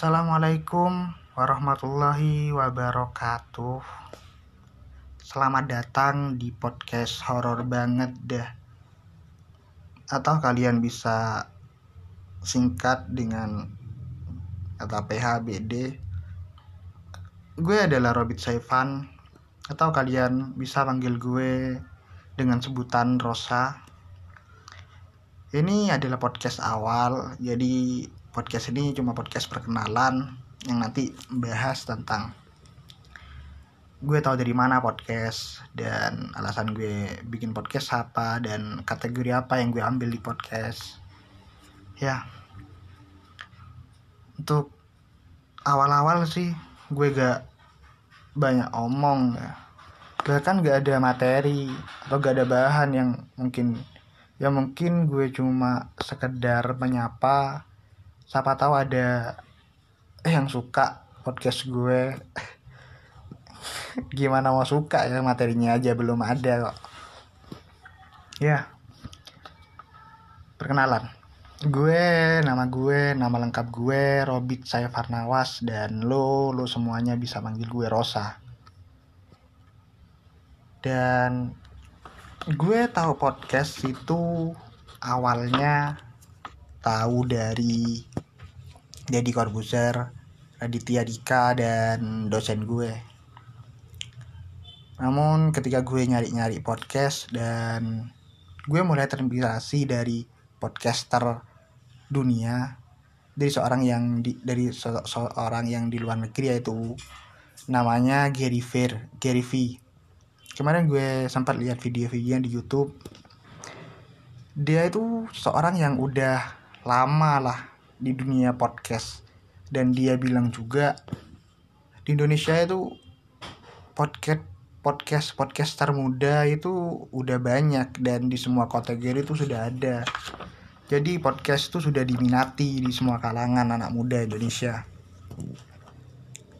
Assalamualaikum warahmatullahi wabarakatuh. Selamat datang di podcast horor banget dah Atau kalian bisa singkat dengan kata PHBD Gue adalah Robit Saifan. Atau kalian bisa panggil gue dengan sebutan Rosa. Ini adalah podcast awal Jadi podcast ini cuma podcast perkenalan yang nanti bahas tentang gue tahu dari mana podcast dan alasan gue bikin podcast apa dan kategori apa yang gue ambil di podcast. Ya. Untuk awal-awal sih gue gak banyak omong ya. Bahkan gak ada materi atau gak ada bahan yang mungkin ya mungkin gue cuma sekedar menyapa siapa tahu ada yang suka podcast gue. Gimana mau suka ya materinya aja belum ada kok. Ya. Perkenalan. Gue nama gue nama lengkap gue Robit saya Farnawas dan lo lo semuanya bisa manggil gue Rosa. Dan gue tahu podcast itu awalnya tahu dari Deddy Corbuzier, Raditya Dika, dan dosen gue. Namun ketika gue nyari-nyari podcast dan gue mulai terinspirasi dari podcaster dunia dari seorang yang di, dari se seorang yang di luar negeri yaitu namanya Gary V. Gary V. Kemarin gue sempat lihat video-video di YouTube. Dia itu seorang yang udah lama lah di dunia podcast. Dan dia bilang juga di Indonesia itu podcast podcast podcaster muda itu udah banyak dan di semua kategori itu sudah ada. Jadi podcast itu sudah diminati di semua kalangan anak muda Indonesia.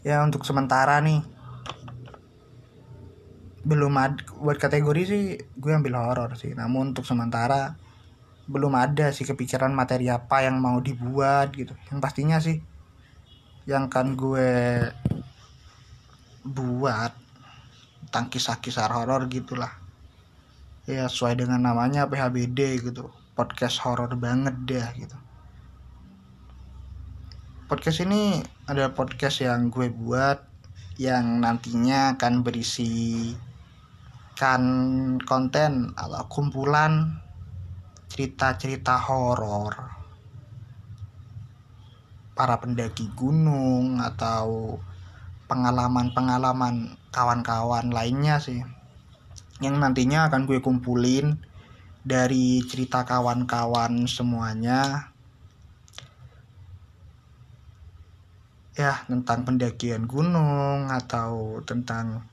Ya untuk sementara nih belum ada buat kategori sih gue ambil horor sih. Namun untuk sementara belum ada sih kepikiran materi apa yang mau dibuat gitu. Yang pastinya sih yang kan gue buat tentang kisah-kisah horor gitulah. Ya sesuai dengan namanya PHBD gitu. Podcast horor banget deh gitu. Podcast ini ada podcast yang gue buat yang nantinya akan berisi kan konten atau kumpulan cerita-cerita horor. Para pendaki gunung atau pengalaman-pengalaman kawan-kawan lainnya sih yang nantinya akan gue kumpulin dari cerita kawan-kawan semuanya. Ya tentang pendakian gunung atau tentang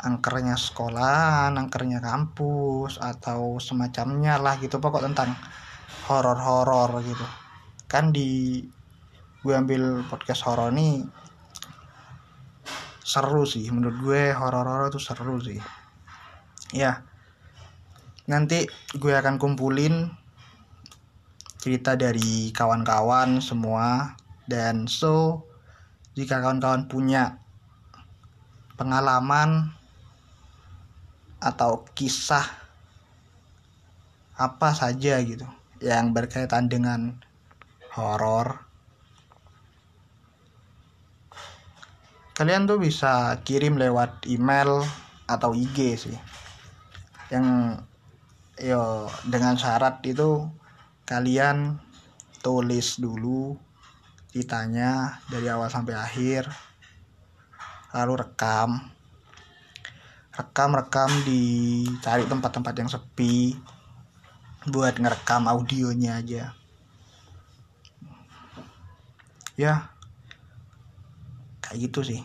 angkernya sekolah, angkernya kampus atau semacamnya lah gitu pokok tentang horor-horor gitu. Kan di gue ambil podcast horor nih seru sih menurut gue horor-horor itu seru sih. Ya. Nanti gue akan kumpulin cerita dari kawan-kawan semua dan so jika kawan-kawan punya pengalaman atau kisah apa saja gitu yang berkaitan dengan horor. Kalian tuh bisa kirim lewat email atau IG sih. Yang yo dengan syarat itu kalian tulis dulu ceritanya dari awal sampai akhir lalu rekam rekam rekam di cari tempat-tempat yang sepi buat ngerekam audionya aja. Ya kayak gitu sih.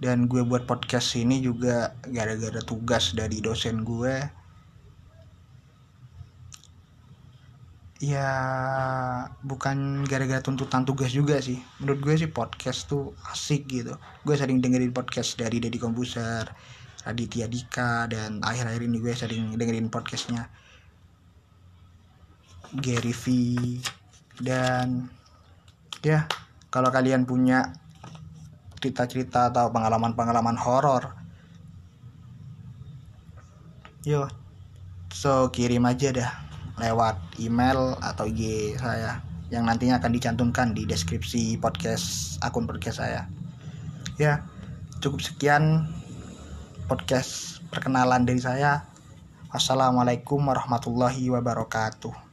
Dan gue buat podcast ini juga gara-gara tugas dari dosen gue ya bukan gara-gara tuntutan tugas juga sih. Menurut gue sih podcast tuh asik gitu. Gue sering dengerin podcast dari Deddy Kompuser Raditya Dika dan akhir-akhir ini gue sering dengerin podcastnya Gary V. Dan ya kalau kalian punya cerita-cerita atau pengalaman-pengalaman horor yo so kirim aja dah lewat email atau IG saya yang nantinya akan dicantumkan di deskripsi podcast akun podcast saya. Ya cukup sekian podcast perkenalan dari saya. Wassalamualaikum warahmatullahi wabarakatuh